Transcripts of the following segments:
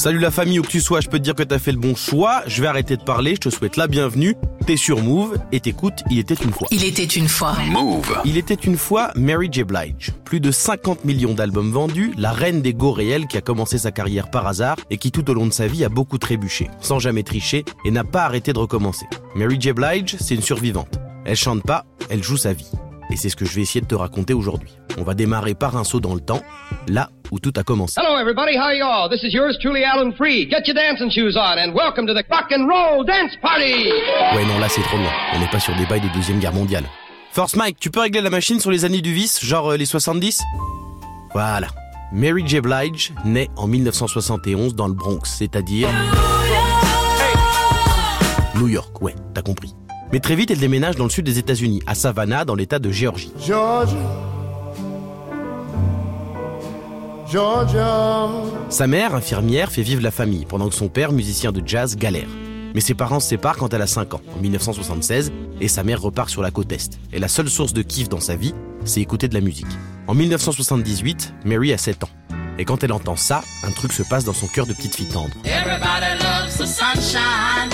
Salut la famille, où que tu sois, je peux te dire que t'as fait le bon choix. Je vais arrêter de parler, je te souhaite la bienvenue. T'es sur Move et t'écoutes Il était une fois. Il était une fois. Move. Il était une fois Mary J. Blige. Plus de 50 millions d'albums vendus, la reine des go réels qui a commencé sa carrière par hasard et qui tout au long de sa vie a beaucoup trébuché, sans jamais tricher et n'a pas arrêté de recommencer. Mary J. Blige, c'est une survivante. Elle chante pas, elle joue sa vie. Et c'est ce que je vais essayer de te raconter aujourd'hui. On va démarrer par un saut dans le temps, là où tout a commencé. Hello, everybody. How you all? This is yours truly, Alan Free. Get your dancing shoes on and welcome to the rock and roll dance party. Ouais, non, là c'est trop loin. On n'est pas sur des bails de Deuxième Guerre mondiale. Force Mike, tu peux régler la machine sur les années du vice, genre euh, les 70 Voilà. Mary J. Blige naît en 1971 dans le Bronx, c'est-à-dire... New York, ouais, t'as compris. Mais très vite, elle déménage dans le sud des États-Unis, à Savannah, dans l'État de Géorgie. Georgia. Georgia. Sa mère, infirmière, fait vivre la famille, pendant que son père, musicien de jazz, galère. Mais ses parents se séparent quand elle a 5 ans, en 1976, et sa mère repart sur la côte Est. Et la seule source de kiff dans sa vie, c'est écouter de la musique. En 1978, Mary a 7 ans. Et quand elle entend ça, un truc se passe dans son cœur de petite fille tendre. Everybody loves the sunshine.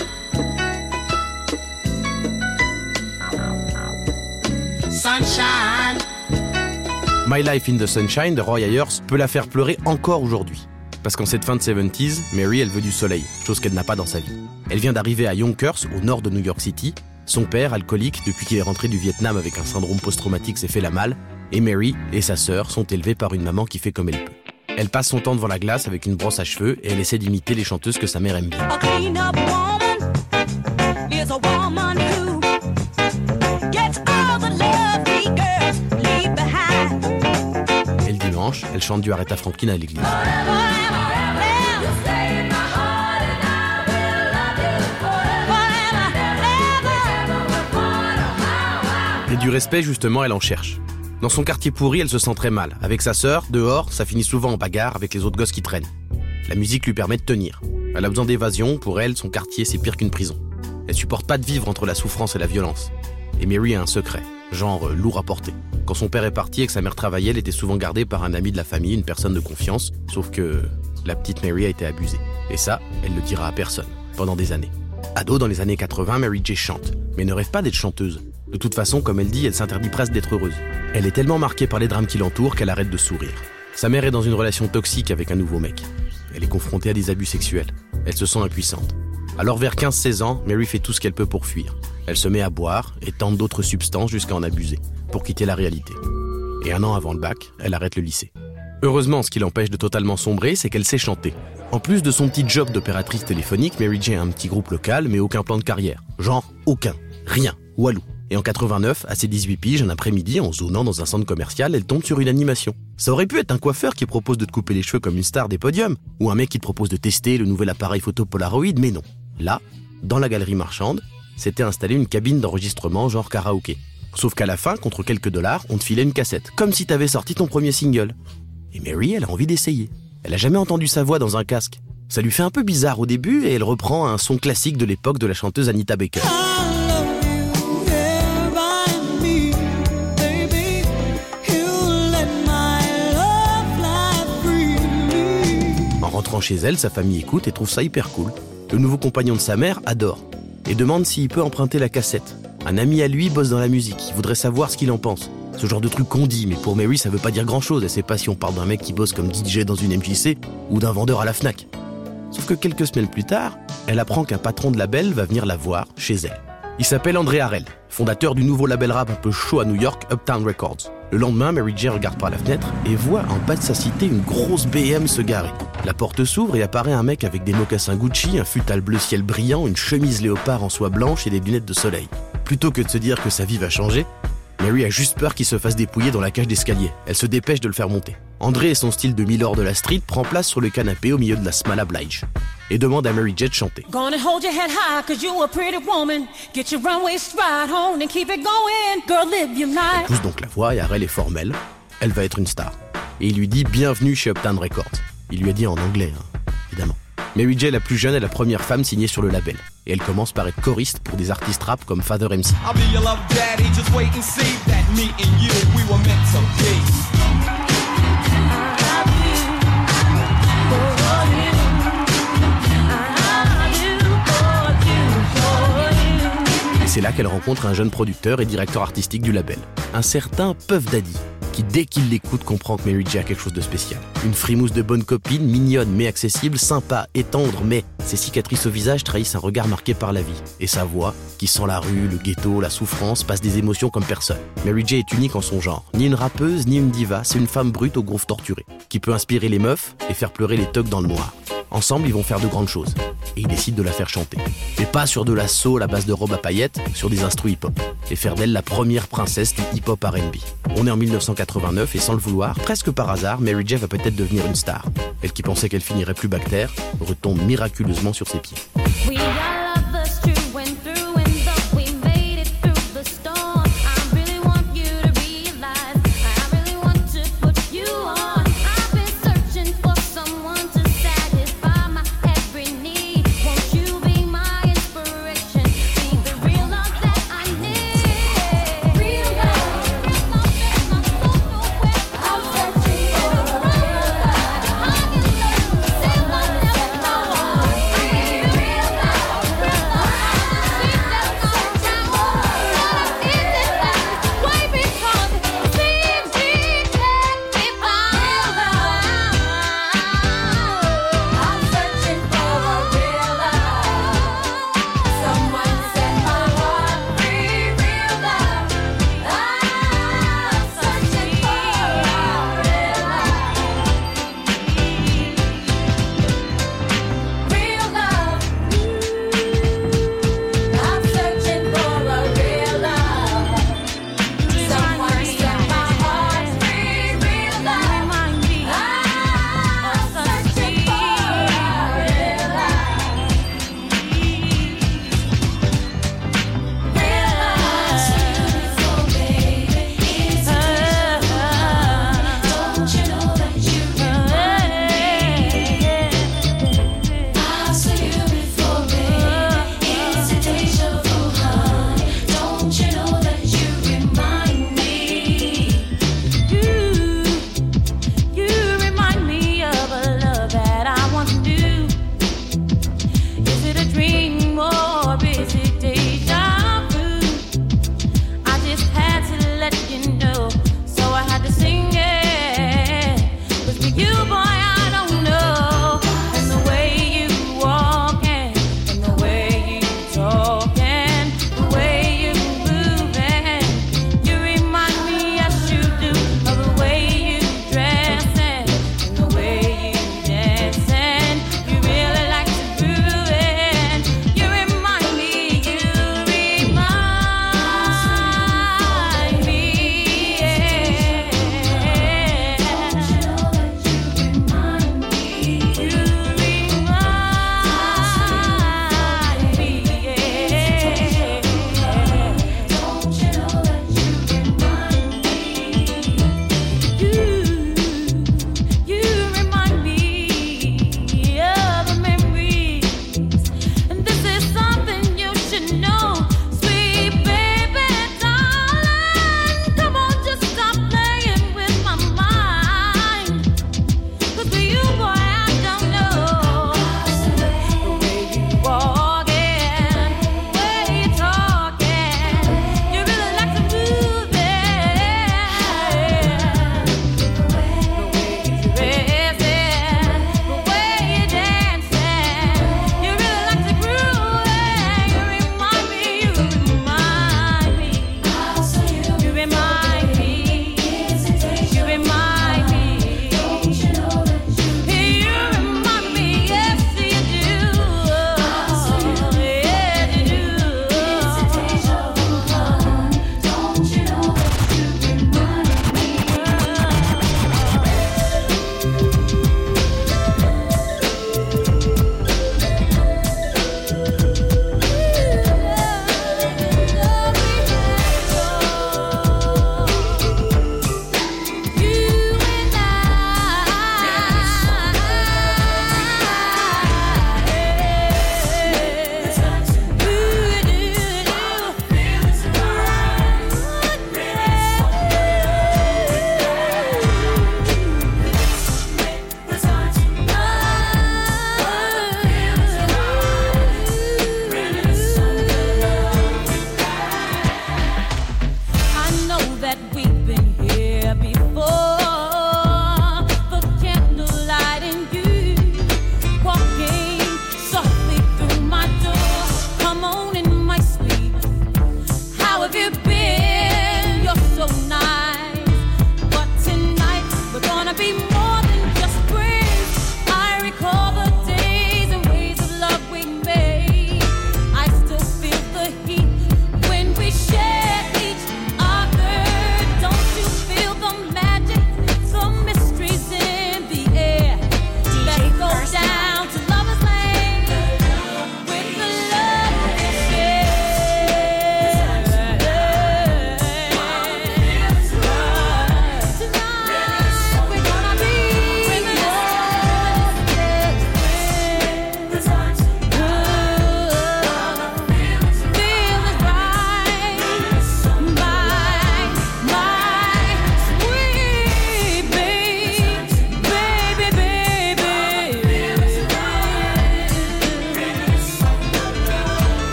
Sunshine. My Life in the Sunshine de Roy Ayers peut la faire pleurer encore aujourd'hui. Parce qu'en cette fin de 70s, Mary, elle veut du soleil, chose qu'elle n'a pas dans sa vie. Elle vient d'arriver à Yonkers, au nord de New York City. Son père, alcoolique, depuis qu'il est rentré du Vietnam avec un syndrome post-traumatique, s'est fait la malle. Et Mary et sa sœur sont élevées par une maman qui fait comme elle peut. Elle passe son temps devant la glace avec une brosse à cheveux et elle essaie d'imiter les chanteuses que sa mère aime bien. Elle chante du Aretha Franklin à l'église. Et du respect, justement, elle en cherche. Dans son quartier pourri, elle se sent très mal. Avec sa sœur, dehors, ça finit souvent en bagarre avec les autres gosses qui traînent. La musique lui permet de tenir. Elle a besoin d'évasion, pour elle, son quartier, c'est pire qu'une prison. Elle supporte pas de vivre entre la souffrance et la violence. Et Mary a un secret, genre euh, lourd à porter. Quand son père est parti et que sa mère travaillait, elle était souvent gardée par un ami de la famille, une personne de confiance, sauf que la petite Mary a été abusée. Et ça, elle le dira à personne, pendant des années. Ado, dans les années 80, Mary J chante, mais ne rêve pas d'être chanteuse. De toute façon, comme elle dit, elle s'interdit presque d'être heureuse. Elle est tellement marquée par les drames qui l'entourent qu'elle arrête de sourire. Sa mère est dans une relation toxique avec un nouveau mec. Elle est confrontée à des abus sexuels. Elle se sent impuissante. Alors vers 15-16 ans, Mary fait tout ce qu'elle peut pour fuir. Elle se met à boire et tente d'autres substances jusqu'à en abuser, pour quitter la réalité. Et un an avant le bac, elle arrête le lycée. Heureusement, ce qui l'empêche de totalement sombrer, c'est qu'elle sait chanter. En plus de son petit job d'opératrice téléphonique, Mary J a un petit groupe local, mais aucun plan de carrière. Genre, aucun. Rien. Walou. Et en 89, à ses 18 piges, un après-midi, en zonant dans un centre commercial, elle tombe sur une animation. Ça aurait pu être un coiffeur qui propose de te couper les cheveux comme une star des podiums, ou un mec qui propose de tester le nouvel appareil photo Polaroid, mais non. Là, dans la galerie marchande, s'était installée une cabine d'enregistrement genre karaoké. Sauf qu'à la fin, contre quelques dollars, on te filait une cassette, comme si t'avais sorti ton premier single. Et Mary, elle a envie d'essayer. Elle a jamais entendu sa voix dans un casque. Ça lui fait un peu bizarre au début et elle reprend un son classique de l'époque de la chanteuse Anita Baker. En rentrant chez elle, sa famille écoute et trouve ça hyper cool. Le nouveau compagnon de sa mère adore et demande s'il peut emprunter la cassette. Un ami à lui bosse dans la musique, il voudrait savoir ce qu'il en pense. Ce genre de truc qu'on dit, mais pour Mary ça veut pas dire grand chose, elle sait pas si on parle d'un mec qui bosse comme DJ dans une MJC ou d'un vendeur à la FNAC. Sauf que quelques semaines plus tard, elle apprend qu'un patron de label va venir la voir chez elle. Il s'appelle André Harrell, fondateur du nouveau label rap un peu chaud à New York, Uptown Records. Le lendemain, Mary J regarde par la fenêtre et voit en bas de sa cité une grosse BM se garer. La porte s'ouvre et apparaît un mec avec des mocassins Gucci, un futal bleu ciel brillant, une chemise léopard en soie blanche et des lunettes de soleil. Plutôt que de se dire que sa vie va changer, Mary a juste peur qu'il se fasse dépouiller dans la cage d'escalier. Elle se dépêche de le faire monter. André et son style de Milord de la street prend place sur le canapé au milieu de la Smala Blige et demande à Mary J de chanter. Gonna hold your head high, cause you a pretty woman. Get your runway stride on and keep it going. Girl, live your life. pousse donc la voix et Harrell est formelle. Elle va être une star. Et il lui dit bienvenue chez Uptown Records. Il lui a dit en anglais, hein, évidemment. Mary J est la plus jeune et la première femme signée sur le label. Et elle commence par être choriste pour des artistes rap comme Father MC. C'est là qu'elle rencontre un jeune producteur et directeur artistique du label, un certain Puff Daddy, qui dès qu'il l'écoute comprend que Mary J a quelque chose de spécial. Une frimousse de bonne copine, mignonne mais accessible, sympa et tendre, mais ses cicatrices au visage trahissent un regard marqué par la vie. Et sa voix, qui sent la rue, le ghetto, la souffrance, passe des émotions comme personne. Mary J est unique en son genre. Ni une rappeuse, ni une diva, c'est une femme brute au groove torturé, qui peut inspirer les meufs et faire pleurer les thugs dans le noir. Ensemble, ils vont faire de grandes choses. Et ils décident de la faire chanter. Mais pas sur de la soul à base de robe à paillettes, sur des instruments hip-hop. Et faire d'elle la première princesse du hip-hop R&B. On est en 1989 et sans le vouloir, presque par hasard, Mary J va peut-être devenir une star. Elle qui pensait qu'elle finirait plus bactère, retombe miraculeusement sur ses pieds.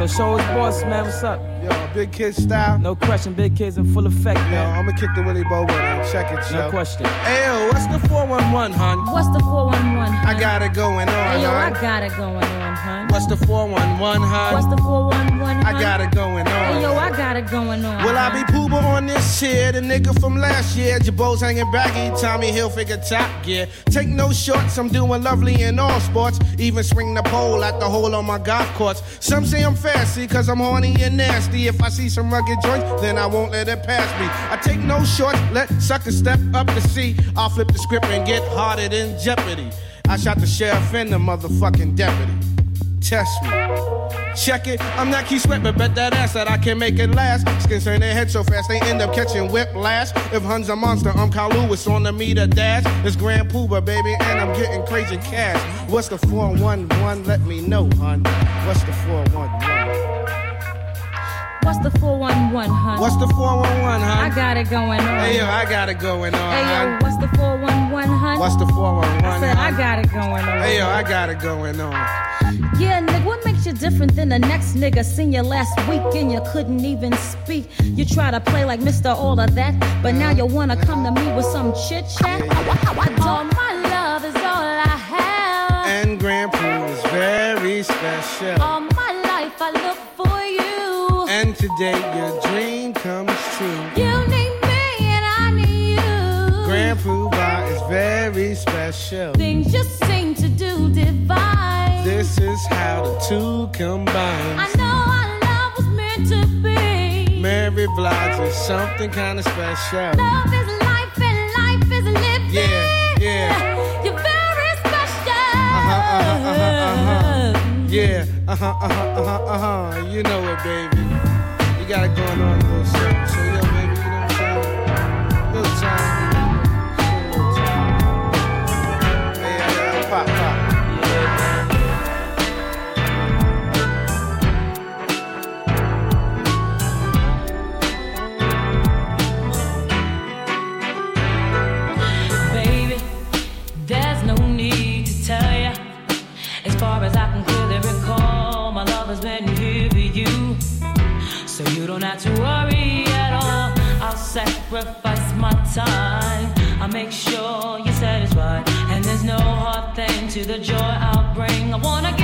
So show us boss, man. What's up? Yo, big kid style. No question, big kids in full effect, Yo, man. I'ma kick the Willie Bow with him. Check it, yo. No yo. question. Hey, yo, what's the 411, hun? What's the 411, hun? I got it going on, Hey, yo, I got it going on, hun. What's the 411, hun? What's the 411, hun? I got it going on. Hey, yo, I got it going on. Will I be Pooba on this chair? The nigga from last year. Jabos hanging baggy. Tommy Hilfiger top gear. Take no shorts. I'm doing lovely in all sports. Even swing the pole at the hole on my golf course. Some say I'm fancy cause I'm horny and nasty. If I see some rugged joints, then I won't let it pass me. I take no shorts. Let suckers step up to see. I'll flip the script and get harder than Jeopardy. I shot the sheriff and the motherfucking deputy. Test me. Check it. I'm not Keith Sweat, but bet that ass that I can make it last. Skins turn their head so fast they end up catching whiplash. If Hun's a monster, I'm Kyle Lewis on the meter dash. It's Grand Pooba, baby, and I'm getting crazy cash. What's the 411? Let me know, hun. What's the 411? What's the 411, hun? What's the 411, hun? I got it going on. Hey, yo, I got it going on, Hey, yo, what's the 411, hun? What's the 411, I said, I got it going on. Hey, yo, I got it going on. Yeah, nigga, what makes you different than the next nigga? Seen you last week and you couldn't even speak. You try to play like Mr. All of that, but now you wanna come to me with some chit chat. All my love is all I have. And Grand Pooh is very special. All my life I look for you. And today your dream comes true. You need me and I need you. Grand Poobah is very special. Things just seem to do divine. This is how the two combine. I know our love was meant to be. Mary Blige is something kind of special. Love is life and life is living. Yeah, yeah. You're very special. Uh-huh, uh-huh, uh-huh, uh-huh. Yeah, uh huh, uh huh, uh huh, uh huh. You know it, baby. You got it going on a little something. So, yo, baby, you know what I'm saying? Little time. Time. I'll make sure you're satisfied. And there's no hard thing to the joy I'll bring. I wanna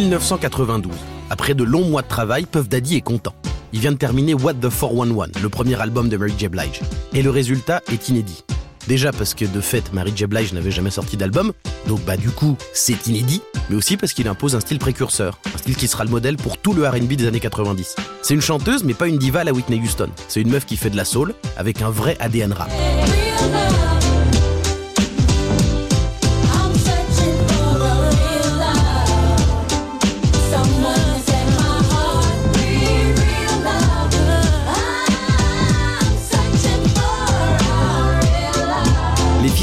1992. Après de longs mois de travail, Puff Daddy est content. Il vient de terminer What the 411, le premier album de Mary J. Blige. Et le résultat est inédit. Déjà parce que de fait, Mary J. Blige n'avait jamais sorti d'album, donc bah du coup, c'est inédit, mais aussi parce qu'il impose un style précurseur, un style qui sera le modèle pour tout le R&B des années 90. C'est une chanteuse, mais pas une diva à la Whitney Houston. C'est une meuf qui fait de la soul, avec un vrai ADN rap.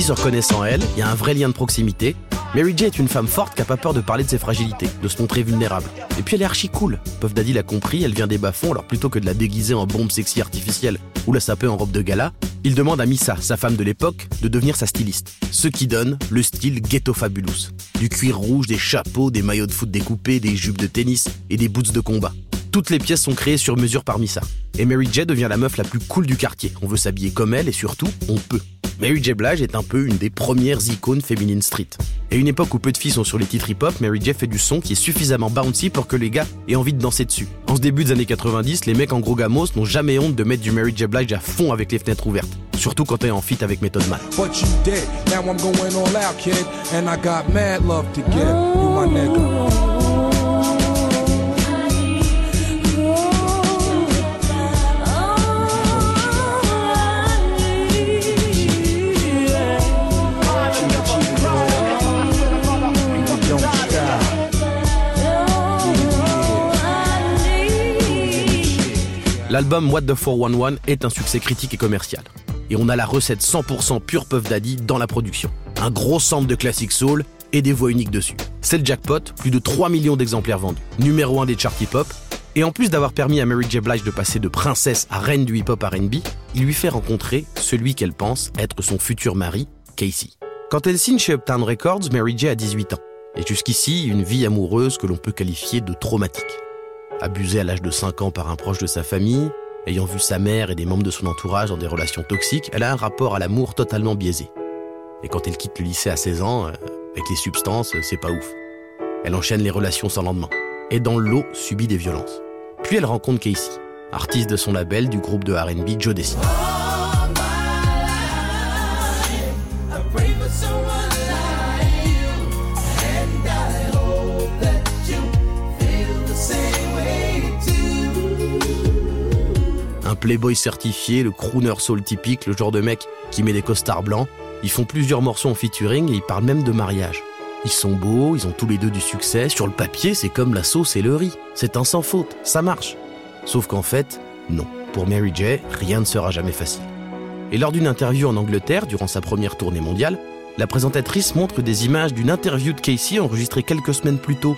Se reconnaissent en elle, il y a un vrai lien de proximité. Mary J est une femme forte qui a pas peur de parler de ses fragilités, de se montrer vulnérable. Et puis elle est archi cool. Puff Daddy l'a compris, elle vient des bas-fonds, alors plutôt que de la déguiser en bombe sexy artificielle ou la saper en robe de gala, il demande à Missa, sa femme de l'époque, de devenir sa styliste. Ce qui donne le style ghetto fabulous. Du cuir rouge, des chapeaux, des maillots de foot découpés, des jupes de tennis et des boots de combat. Toutes les pièces sont créées sur mesure par Missa. Et Mary J devient la meuf la plus cool du quartier. On veut s'habiller comme elle et surtout, on peut. Mary J. Blige est un peu une des premières icônes féminines street. Époque où peu de filles sont sur les titres hip-hop, Mary J. fait du son qui est suffisamment bouncy pour que les gars aient envie de danser dessus. En ce début des années 90, les mecs en gros gamos n'ont jamais honte de mettre du Mary J. Blige à fond avec les fenêtres ouvertes. Surtout quand t'es en feat avec Method Man. L'album What the 411 est un succès critique et commercial. Et on a la recette 100% pure Puff Daddy dans la production. Un gros sample de classic soul et des voix uniques dessus. C'est le jackpot, plus de 3 millions d'exemplaires vendus. Numéro 1 des charts hip-hop. Et en plus d'avoir permis à Mary J. Blige de passer de princesse à reine du hip-hop R&B, il lui fait rencontrer celui qu'elle pense être son futur mari, Casey. Quand elle signe chez Uptown Records, Mary J. a 18 ans. Et jusqu'ici, une vie amoureuse que l'on peut qualifier de traumatique. Abusée à l'âge de 5 ans par un proche de sa famille, ayant vu sa mère et des membres de son entourage dans des relations toxiques, elle a un rapport à l'amour totalement biaisé. Et quand elle quitte le lycée à 16 ans, euh, avec les substances, euh, c'est pas ouf. Elle enchaîne les relations sans lendemain. Et dans le lot, subit des violences. Puis elle rencontre Casey, artiste de son label du groupe de R&B Joe Desi. Un playboy certifié, le crooner soul typique, le genre de mec qui met des costards blancs. Ils font plusieurs morceaux en featuring et ils parlent même de mariage. Ils sont beaux, ils ont tous les deux du succès. Sur le papier, c'est comme la sauce et le riz. C'est un sans faute, ça marche. Sauf qu'en fait, non. Pour Mary J, rien ne sera jamais facile. Et lors d'une interview en Angleterre, durant sa première tournée mondiale, la présentatrice montre des images d'une interview de Casey enregistrée quelques semaines plus tôt,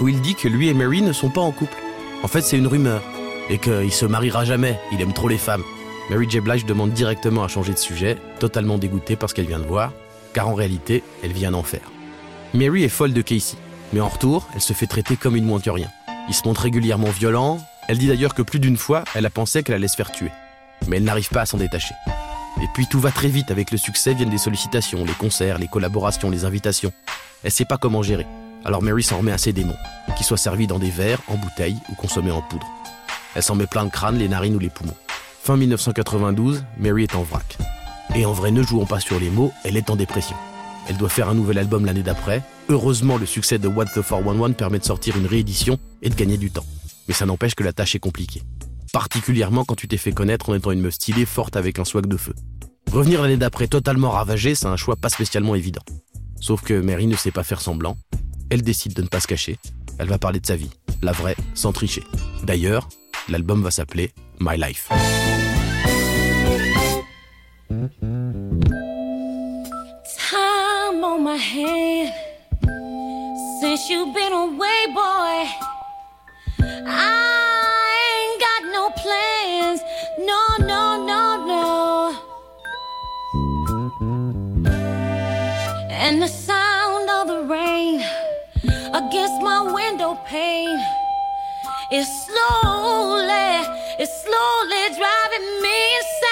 où il dit que lui et Mary ne sont pas en couple. En fait, c'est une rumeur. Et qu'il se mariera jamais, il aime trop les femmes. Mary J. Blige demande directement à changer de sujet, totalement dégoûtée par ce qu'elle vient de voir, car en réalité, elle vit un enfer. Mary est folle de Casey, mais en retour, elle se fait traiter comme une moins que rien. Il se montre régulièrement violent, elle dit d'ailleurs que plus d'une fois, elle a pensé qu'elle allait se faire tuer. Mais elle n'arrive pas à s'en détacher. Et puis tout va très vite, avec le succès viennent des sollicitations, les concerts, les collaborations, les invitations. Elle sait pas comment gérer. Alors Mary s'en remet à ses démons, qu'ils soient servis dans des verres, en bouteilles ou consommés en poudre. Elle s'en met plein le crâne, les narines ou les poumons. Fin 1992, Mary est en vrac. Et en vrai, ne jouons pas sur les mots, elle est en dépression. Elle doit faire un nouvel album l'année d'après. Heureusement, le succès de What the 411 permet de sortir une réédition et de gagner du temps. Mais ça n'empêche que la tâche est compliquée. Particulièrement quand tu t'es fait connaître en étant une meuf stylée, forte avec un swag de feu. Revenir l'année d'après totalement ravagée, c'est un choix pas spécialement évident. Sauf que Mary ne sait pas faire semblant. Elle décide de ne pas se cacher. Elle va parler de sa vie, la vraie, sans tricher. D'ailleurs, l'album va s'appeler My Life. Time on my hand since you've been away, boy. I ain't got no plans. No, no, no, no. And the sound of the rain against my window pane is slowly, it's slowly driving me insane.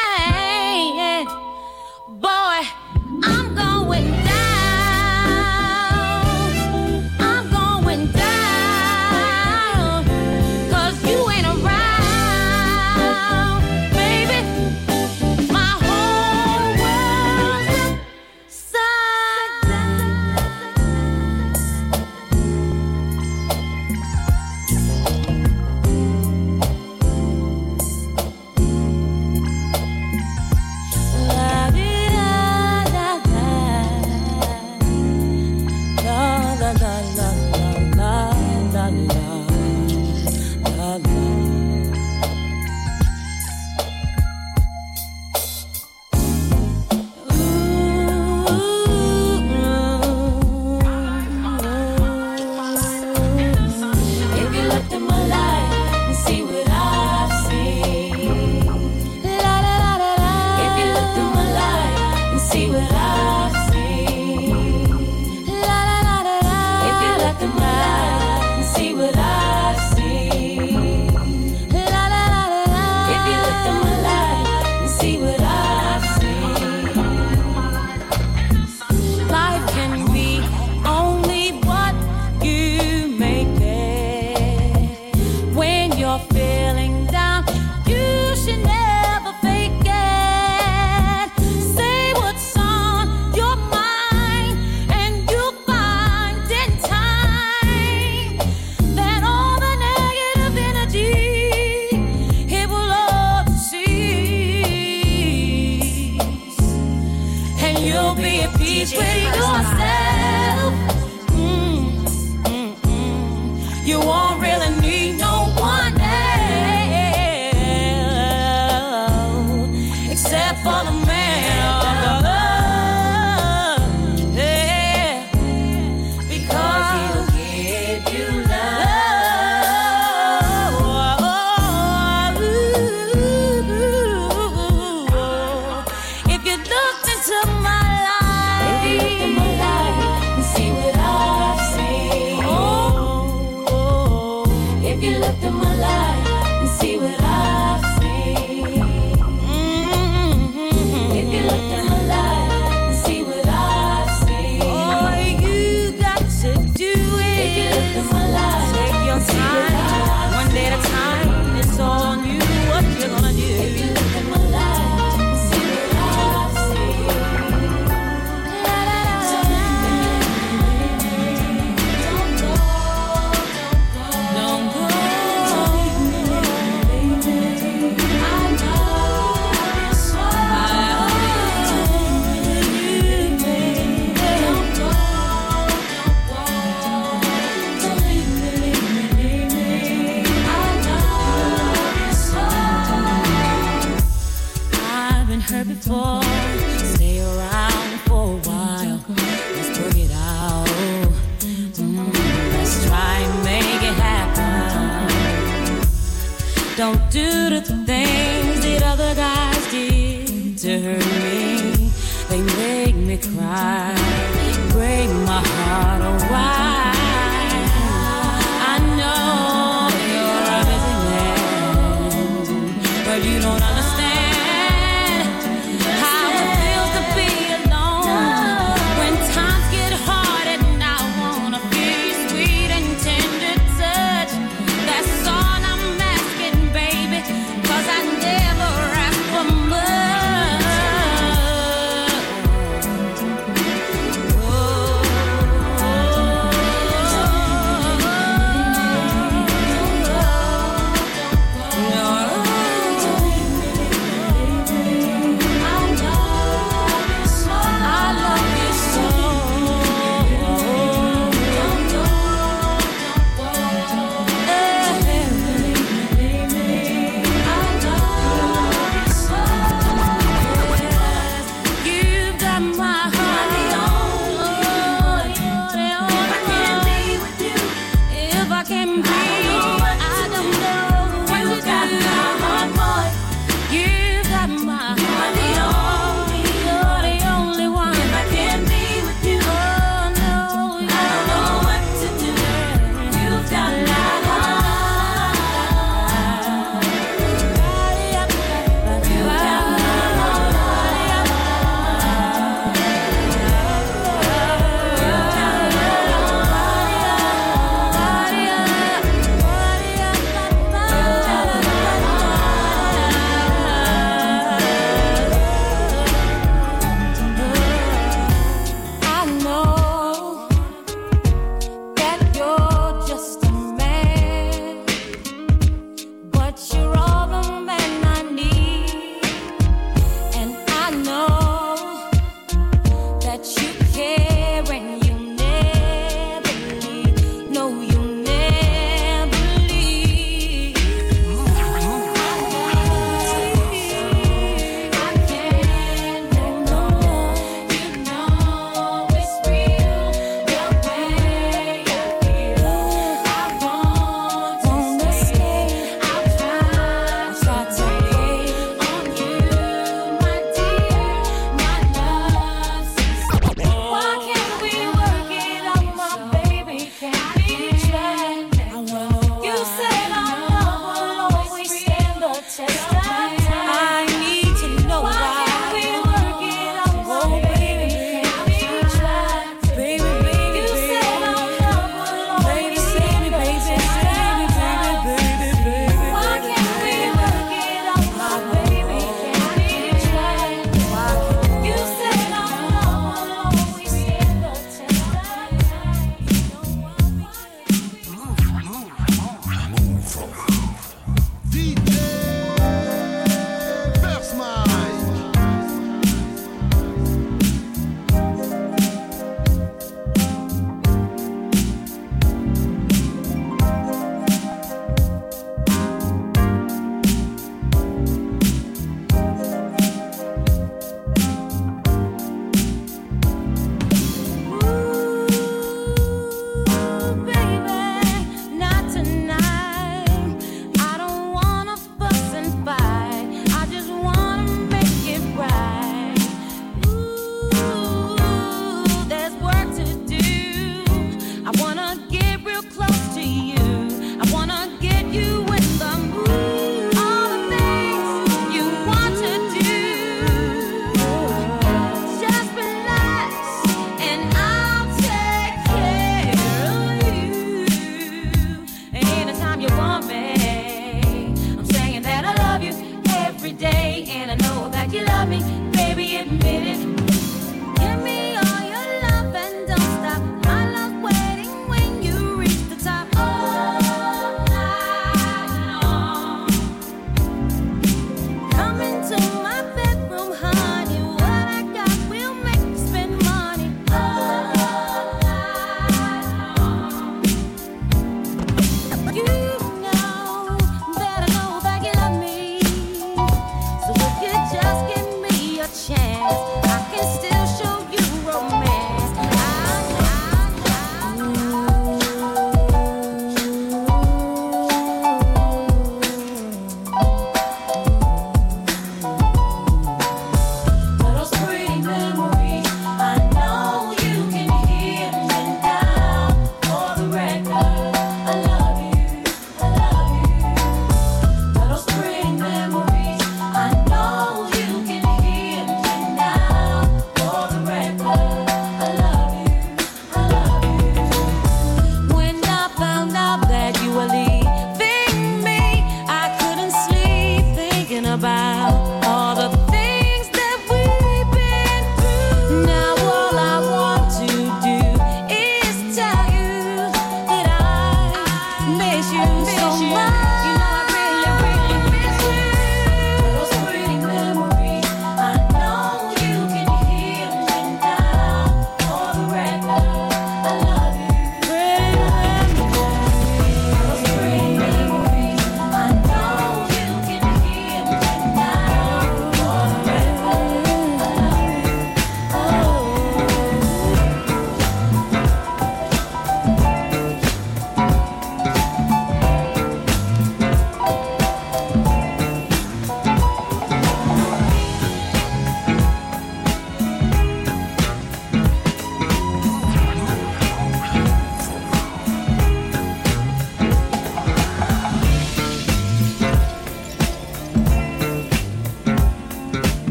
Take your time,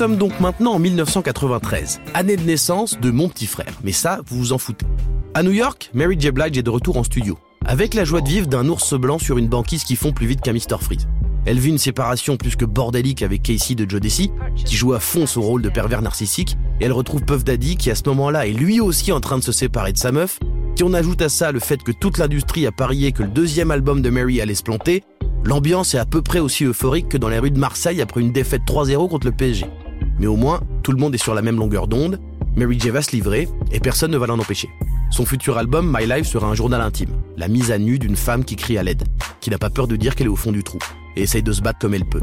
sommes donc maintenant en 1993, année de naissance de mon petit frère, mais ça, vous vous en foutez. À New York, Mary J. Blige est de retour en studio, avec la joie de vivre d'un ours blanc sur une banquise qui fond plus vite qu'un Mr. Freeze. Elle vit une séparation plus que bordélique avec Casey de Joe Desi, qui joue à fond son rôle de pervers narcissique, et elle retrouve Puff Daddy, qui à ce moment-là est lui aussi en train de se séparer de sa meuf. Si on ajoute à ça le fait que toute l'industrie a parié que le deuxième album de Mary allait se planter, l'ambiance est à peu près aussi euphorique que dans les rues de Marseille après une défaite 3-0 contre le PSG. Mais au moins, tout le monde est sur la même longueur d'onde, Mary J va se et personne ne va l'en empêcher. Son futur album, My Life, sera un journal intime, la mise à nu d'une femme qui crie à l'aide, qui n'a pas peur de dire qu'elle est au fond du trou, et essaye de se battre comme elle peut.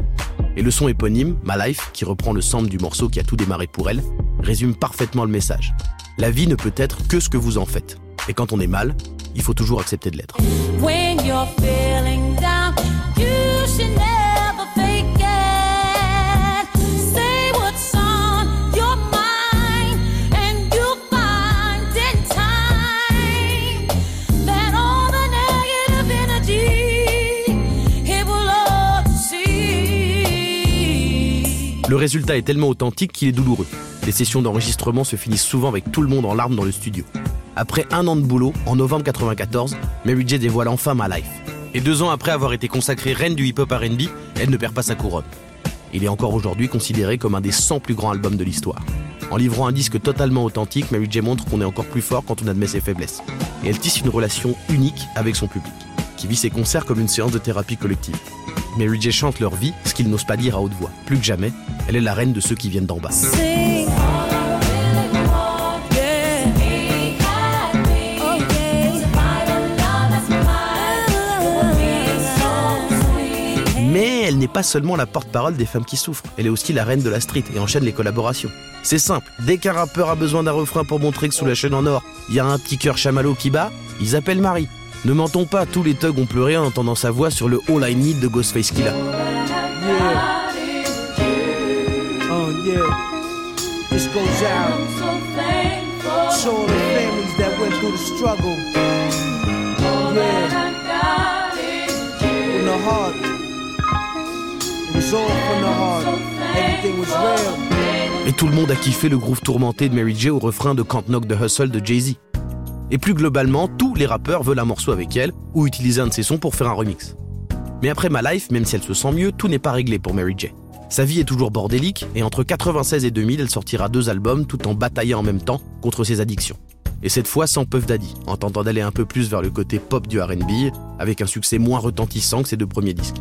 Et le son éponyme, My Life, qui reprend le sample du morceau qui a tout démarré pour elle, résume parfaitement le message. La vie ne peut être que ce que vous en faites. Et quand on est mal, il faut toujours accepter de l'être. Le résultat est tellement authentique qu'il est douloureux. Les sessions d'enregistrement se finissent souvent avec tout le monde en larmes dans le studio. Après un an de boulot, en novembre 94, Mary J dévoile enfin Ma Life. Et deux ans après avoir été consacrée reine du hip-hop R&B, elle ne perd pas sa couronne. Il est encore aujourd'hui considéré comme un des 100 plus grands albums de l'histoire. En livrant un disque totalement authentique, Mary J montre qu'on est encore plus fort quand on admet ses faiblesses. Et elle tisse une relation unique avec son public, qui vit ses concerts comme une séance de thérapie collective. Mary J chante leur vie, ce qu'ils n'osent pas dire à haute voix. Plus que jamais, elle est la reine de ceux qui viennent d'en bas. Mais elle n'est pas seulement la porte-parole des femmes qui souffrent, elle est aussi la reine de la street et enchaîne les collaborations. C'est simple, dès qu'un rappeur a besoin d'un refrain pour montrer que sous la chaîne en or, il y a un petit cœur chamallow qui bat, ils appellent Marie. Ne mentons pas, tous les thugs ont pleuré en entendant sa voix sur le All I Need de Ghostface Killah. Yeah. Oh, yeah. This goes out to all the families that went through the struggle. Yeah. From the heart. It was all from the heart. Everything was real. Et tout le monde a kiffé le groove tourmenté de Mary J au refrain de Can't Knock the Hustle de Jay-Z. Et plus globalement, tous les rappeurs veulent un morceau avec elle ou utiliser un de ses sons pour faire un remix. Mais après Ma Life, même si elle se sent mieux, tout n'est pas réglé pour Mary J. Sa vie est toujours bordélique et entre 96 et 2000, elle sortira deux albums tout en bataillant en même temps contre ses addictions. Et cette fois sans Puff Daddy, en tentant d'aller un peu plus vers le côté pop du R&B, avec un succès moins retentissant que ses deux premiers disques.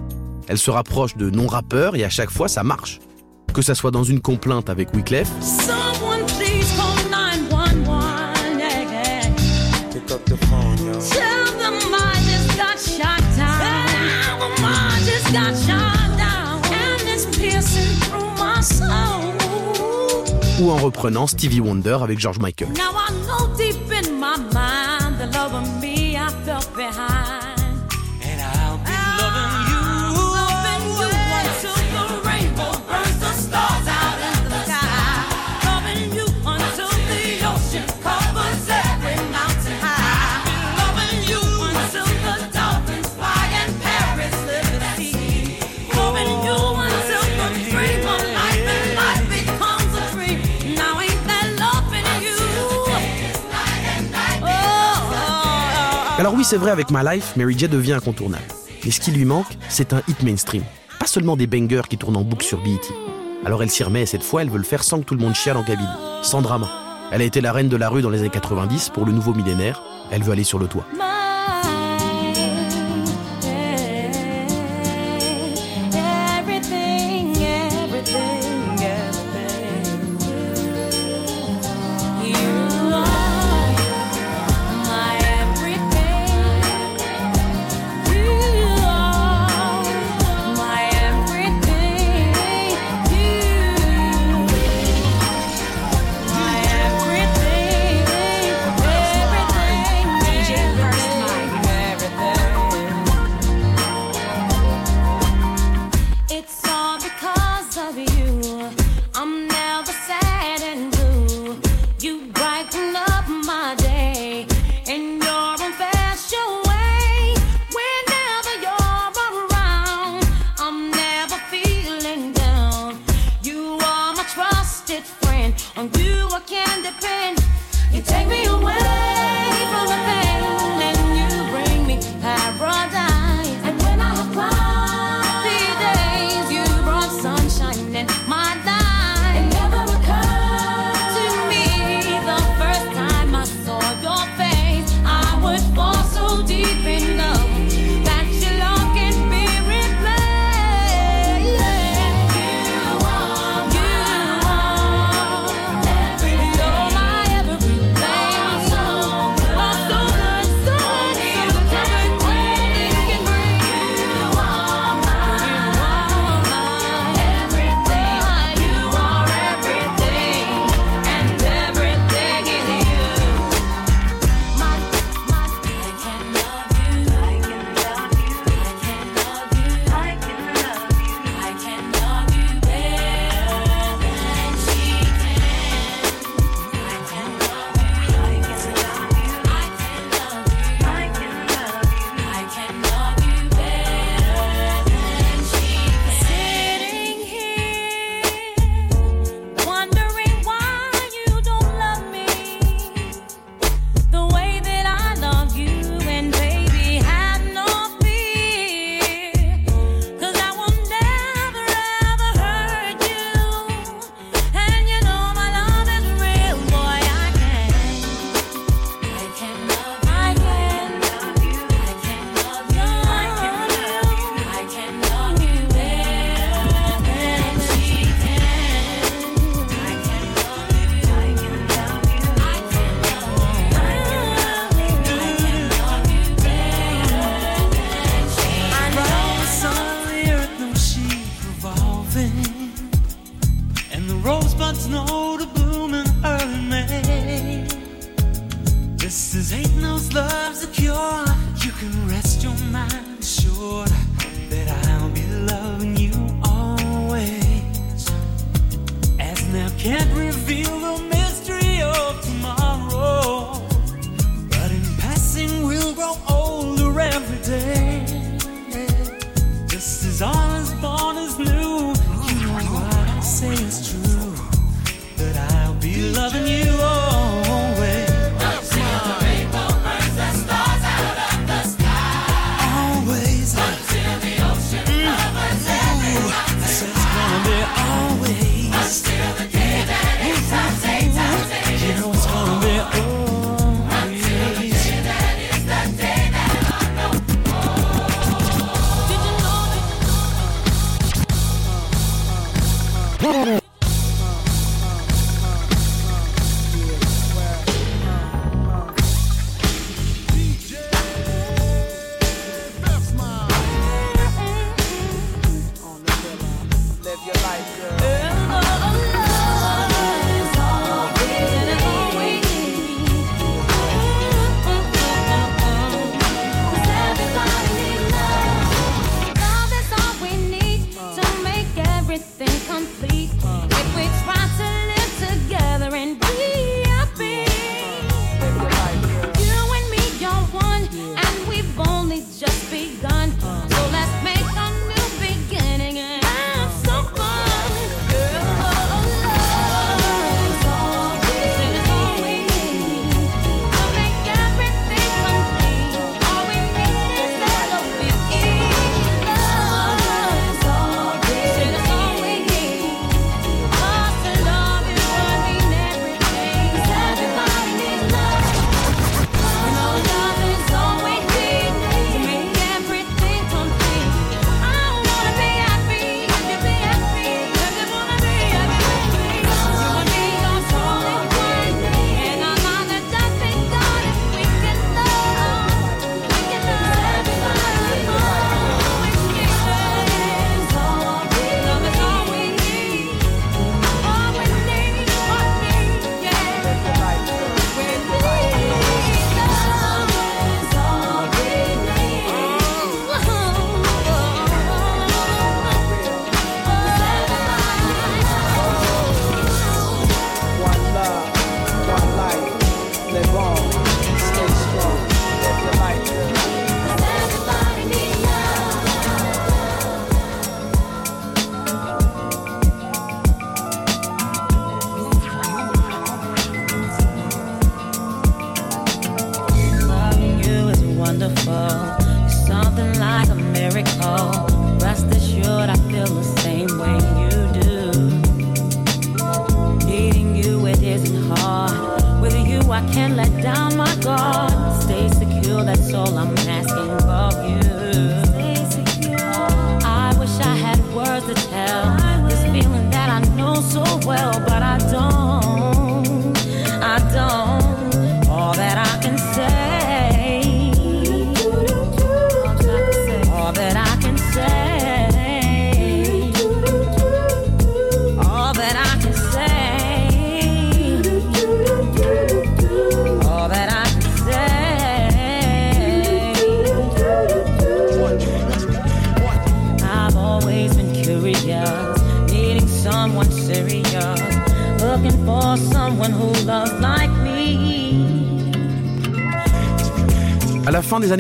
Elle se rapproche de non-rappeurs et à chaque fois ça marche. Que ça soit dans une complainte avec Wyclef, ou en reprenant Stevie Wonder avec George Michael. Oui, c'est vrai, avec My Life, Mary J devient incontournable. Mais ce qui lui manque, c'est un hit mainstream. Pas seulement des bangers qui tournent en boucle sur BET. Alors elle s'y remet et cette fois, elle veut le faire sans que tout le monde chiale en cabine. Sans drama. Elle a été la reine de la rue dans les années 90 pour le nouveau millénaire. Elle veut aller sur le toit.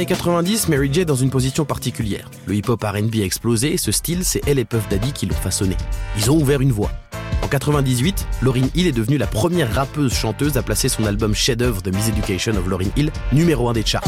90, Mary J est dans une position particulière. Le hip-hop R&B a explosé et ce style, c'est elle et Puff Daddy qui l'ont façonné. Ils ont ouvert une voie. En 98, Lauryn Hill est devenue la première rappeuse chanteuse à placer son album chef-d'œuvre de Miss Education of Lauryn Hill numéro 1 des charts.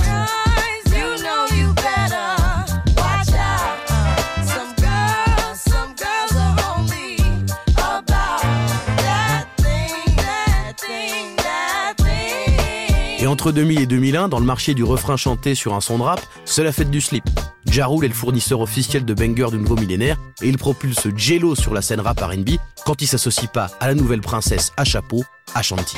Et entre 2000 et 2001, dans le marché du refrain chanté sur un son de rap, c'est la fête du slip. Ja Rule est le fournisseur officiel de bangers du nouveau millénaire et il propulse Jello sur la scène rap R&B quand il s'associe pas à la nouvelle princesse à chapeau, Ashanti.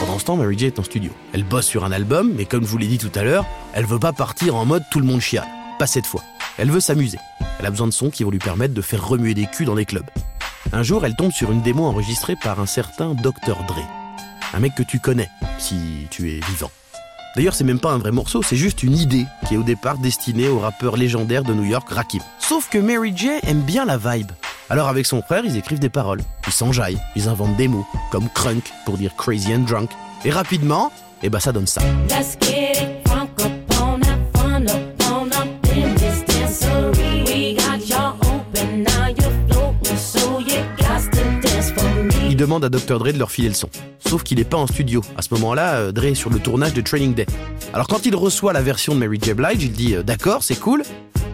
Pendant ce temps, Mary J est en studio. Elle bosse sur un album, mais comme je vous l'ai dit tout à l'heure, elle veut pas partir en mode tout le monde chiale. Pas cette fois. Elle veut s'amuser. Elle a besoin de sons qui vont lui permettre de faire remuer des culs dans les clubs. Un jour, elle tombe sur une démo enregistrée par un certain Dr. Dre. Un mec que tu connais, si tu es vivant. D'ailleurs, c'est même pas un vrai morceau, c'est juste une idée qui est au départ destinée au rappeur légendaire de New York, Rakim. Sauf que Mary J aime bien la vibe. Alors avec son frère, ils écrivent des paroles. Ils s'enjaillent, ils inventent des mots, comme crunk pour dire crazy and drunk. Et rapidement, eh ben ça donne ça. Demande à Dr. Dre de leur filer le son. Sauf qu'il n'est pas en studio. À ce moment-là, euh, Dre est sur le tournage de Training Day. Alors quand il reçoit la version de Mary J. Blige, il dit euh, D'accord, c'est cool,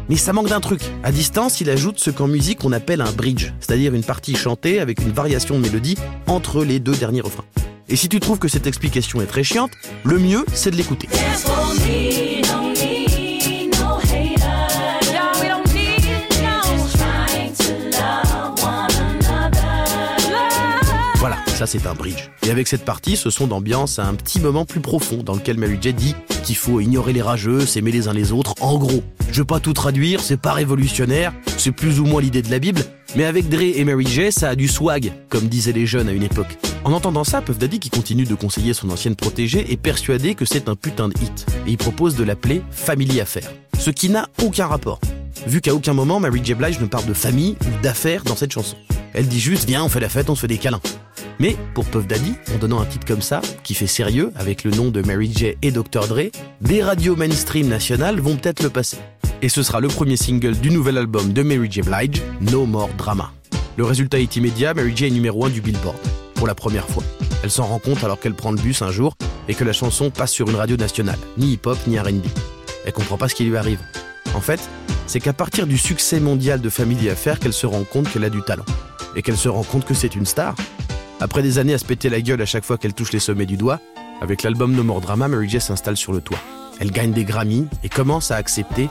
mais ça manque d'un truc. À distance, il ajoute ce qu'en musique on appelle un bridge, c'est-à-dire une partie chantée avec une variation de mélodie entre les deux derniers refrains. Et si tu trouves que cette explication est très chiante, le mieux, c'est de l'écouter. Ça c'est un bridge. Et avec cette partie, ce son d'ambiance a un petit moment plus profond dans lequel Mary dit qu'il faut ignorer les rageux, s'aimer les uns les autres. En gros, je veux pas tout traduire, c'est pas révolutionnaire, c'est plus ou moins l'idée de la Bible, mais avec Dre et Mary J, ça a du swag, comme disaient les jeunes à une époque. En entendant ça, Puff Daddy, qui continue de conseiller son ancienne protégée, est persuadé que c'est un putain de hit, et il propose de l'appeler Family Affair. Ce qui n'a aucun rapport, vu qu'à aucun moment Mary J. Blige ne parle de famille ou d'affaires dans cette chanson. Elle dit juste viens, on fait la fête, on se fait des câlins. Mais pour Puff Daddy, en donnant un titre comme ça, qui fait sérieux, avec le nom de Mary J et Dr. Dre, des radios mainstream nationales vont peut-être le passer. Et ce sera le premier single du nouvel album de Mary J. Blige, No More Drama. Le résultat est immédiat, Mary J est numéro 1 du Billboard, pour la première fois. Elle s'en rend compte alors qu'elle prend le bus un jour et que la chanson passe sur une radio nationale, ni hip-hop ni R&B. Elle comprend pas ce qui lui arrive. En fait, c'est qu'à partir du succès mondial de Family Affair qu'elle se rend compte qu'elle a du talent. Et qu'elle se rend compte que c'est une star. Après des années à se péter la gueule à chaque fois qu'elle touche les sommets du doigt, avec l'album No More Drama, Mary J s'installe sur le toit. Elle gagne des Grammys et commence à accepter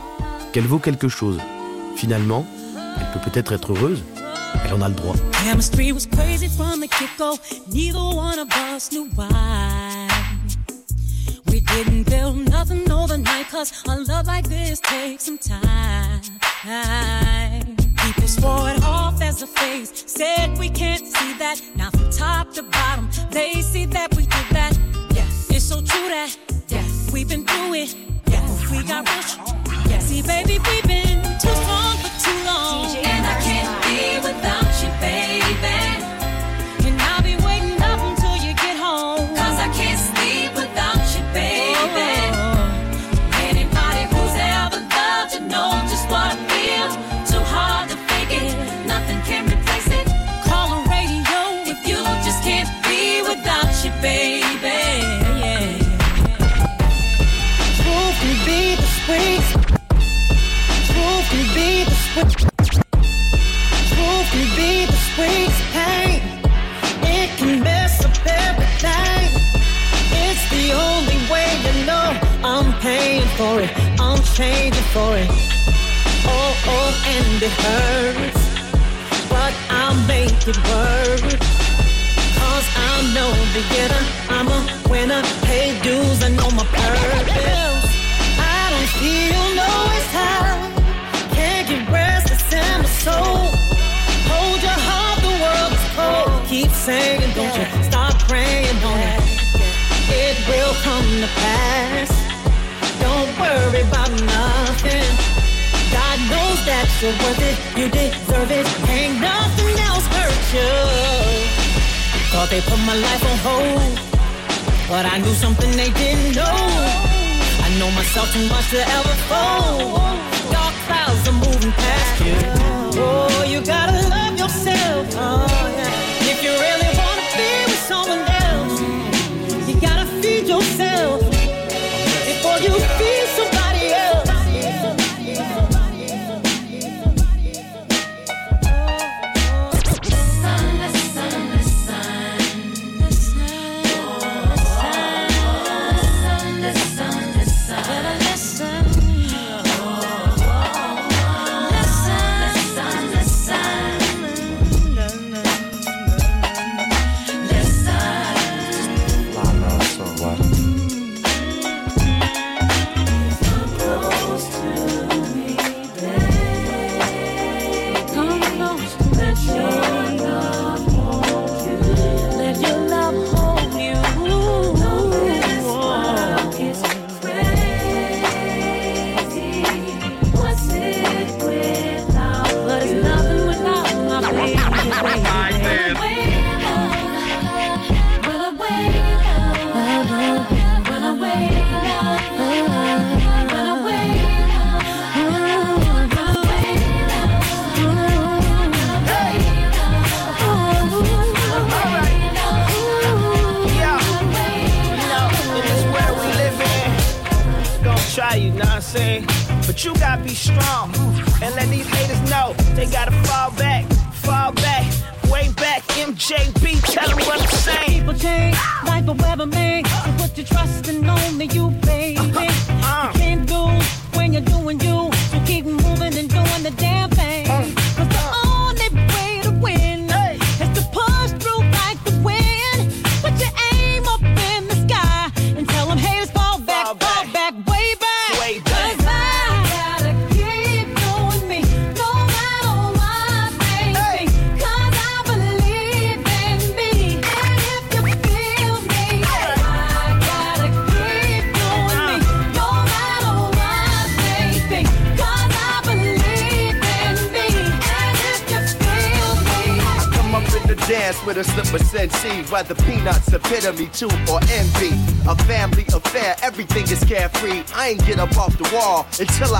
qu'elle vaut quelque chose. Finalement, elle peut peut-être être heureuse. Elle en a le droit. Swore it off as a phase, said we can't see that. Now from top to bottom, they see that we did that. Yes, it's so true that yes, we've been through it. Yes, we got rich. Yes, see, baby, we've been too strong for too long. And I can't be without you, baby. Truth can be the sweetest pain. It can mess up everything. It's the only way know I'm paying for it. I'm changing for it. Oh, oh, and it hurts. But I'll make it. Cause I. so worth it. You deserve it. Ain't nothing else hurt you. Thought they put my life on hold, but I knew something they didn't know. I know myself too much to ever fold. Dark clouds are moving past you. Oh, you gotta love yourself. Oh, yeah. If you really wanna be with someone else, you gotta feed yourself. the wall until I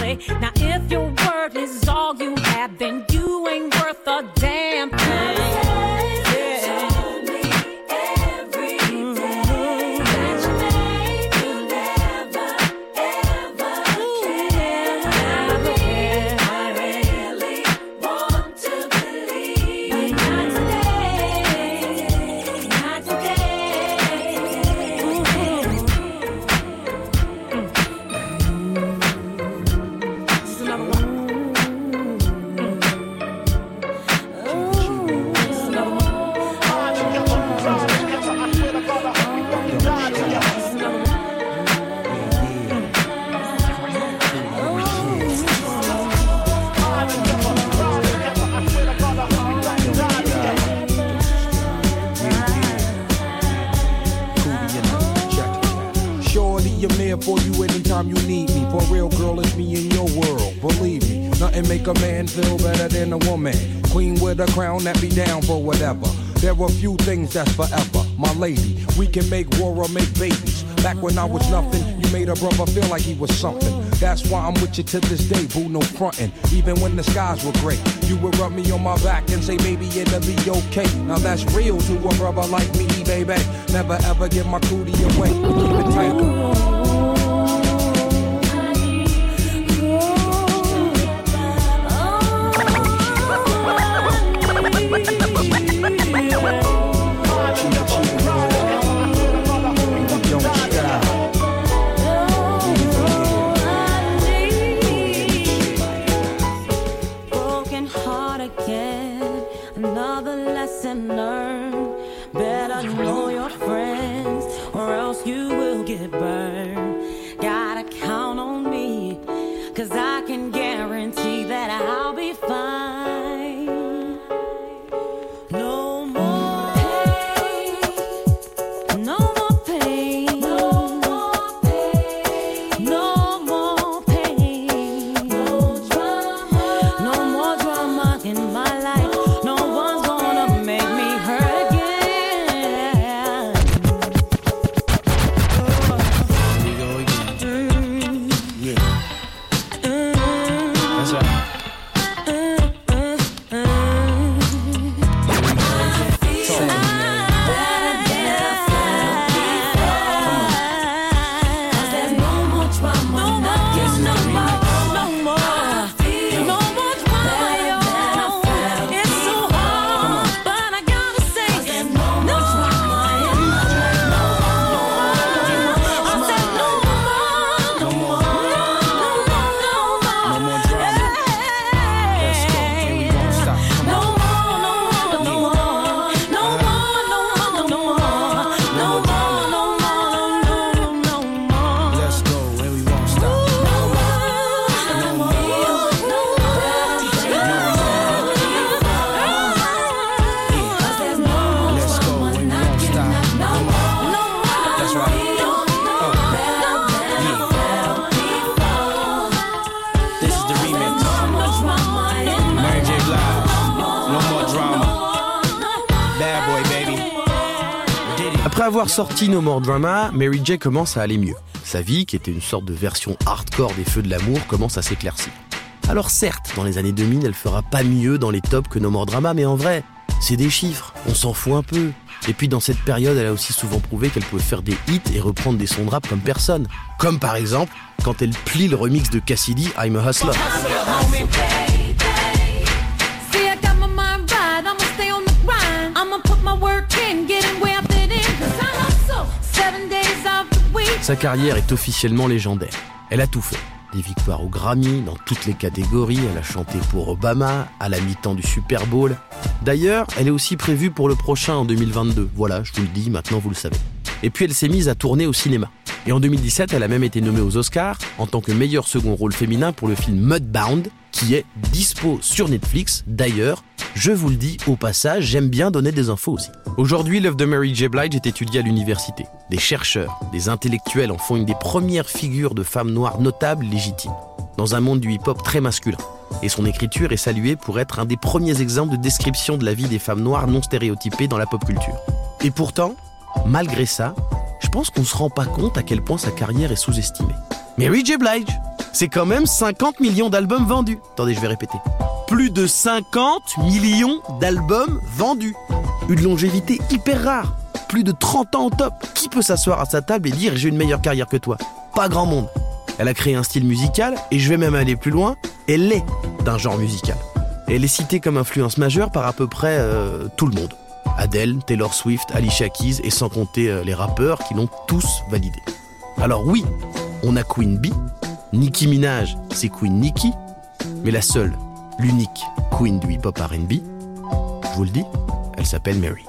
Now that's forever. My lady, we can make war or make babies. Back when I was nothing, you made a brother feel like he was something. That's why I'm with you to this day, boo, no frontin'. Even when the skies were gray, you would rub me on my back and say, baby, it'll be okay. Now that's real to a brother like me, baby. Never ever give my cootie away. Keep it tight. Sorti No More Drama, Mary J commence à aller mieux. Sa vie, qui était une sorte de version hardcore des Feux de l'amour, commence à s'éclaircir. Alors certes, dans les années 2000, elle fera pas mieux dans les tops que No More Drama, mais en vrai, c'est des chiffres, on s'en fout un peu. Et puis dans cette période, elle a aussi souvent prouvé qu'elle pouvait faire des hits et reprendre des sons de rap comme personne. Comme par exemple, quand elle plie le remix de Cassidy, I'm a Hustler. Sa carrière est officiellement légendaire. Elle a tout fait. Des victoires au Grammy, dans toutes les catégories, elle a chanté pour Obama, à la mi-temps du Super Bowl. D'ailleurs, elle est aussi prévue pour le prochain en 2022. Voilà, je vous le dis, maintenant vous le savez. Et puis elle s'est mise à tourner au cinéma. Et en 2017, elle a même été nommée aux Oscars en tant que meilleur second rôle féminin pour le film Mudbound, qui est dispo sur Netflix. D'ailleurs, je vous le dis au passage, j'aime bien donner des infos aussi. Aujourd'hui, l'œuvre de Mary J. Blige est étudiée à l'université. Des chercheurs, des intellectuels en font une des premières figures de femmes noires notables légitimes, dans un monde du hip-hop très masculin. et son écriture est saluée pour être un des premiers exemples de description de la vie des femmes noires non stéréotypées dans la pop culture. Et pourtant, malgré ça, je pense qu'on se rend pas compte à quel point sa carrière est sous-estimée. Mary J. Blige, c'est quand même 50 millions d'albums vendus. Attendez, je vais répéter. Plus de 50 millions d'albums vendus. Une longévité hyper rare. Plus de 30 ans au top. Qui peut s'asseoir à sa table et dire j'ai une meilleure carrière que toi? Pas grand monde. Elle a créé un style musical et je vais même aller plus loin, elle est d'un genre musical. Elle est citée comme influence majeure par à peu près euh, tout le monde. Adele, Taylor Swift, Alicia Keys et sans compter euh, les rappeurs qui l'ont tous validé. Alors oui, on a Queen Bee, Nicki Minaj, c'est Queen Nicki, mais la seule, l'unique Queen du hip-hop R&B, je vous le dis, elle s'appelle Mary.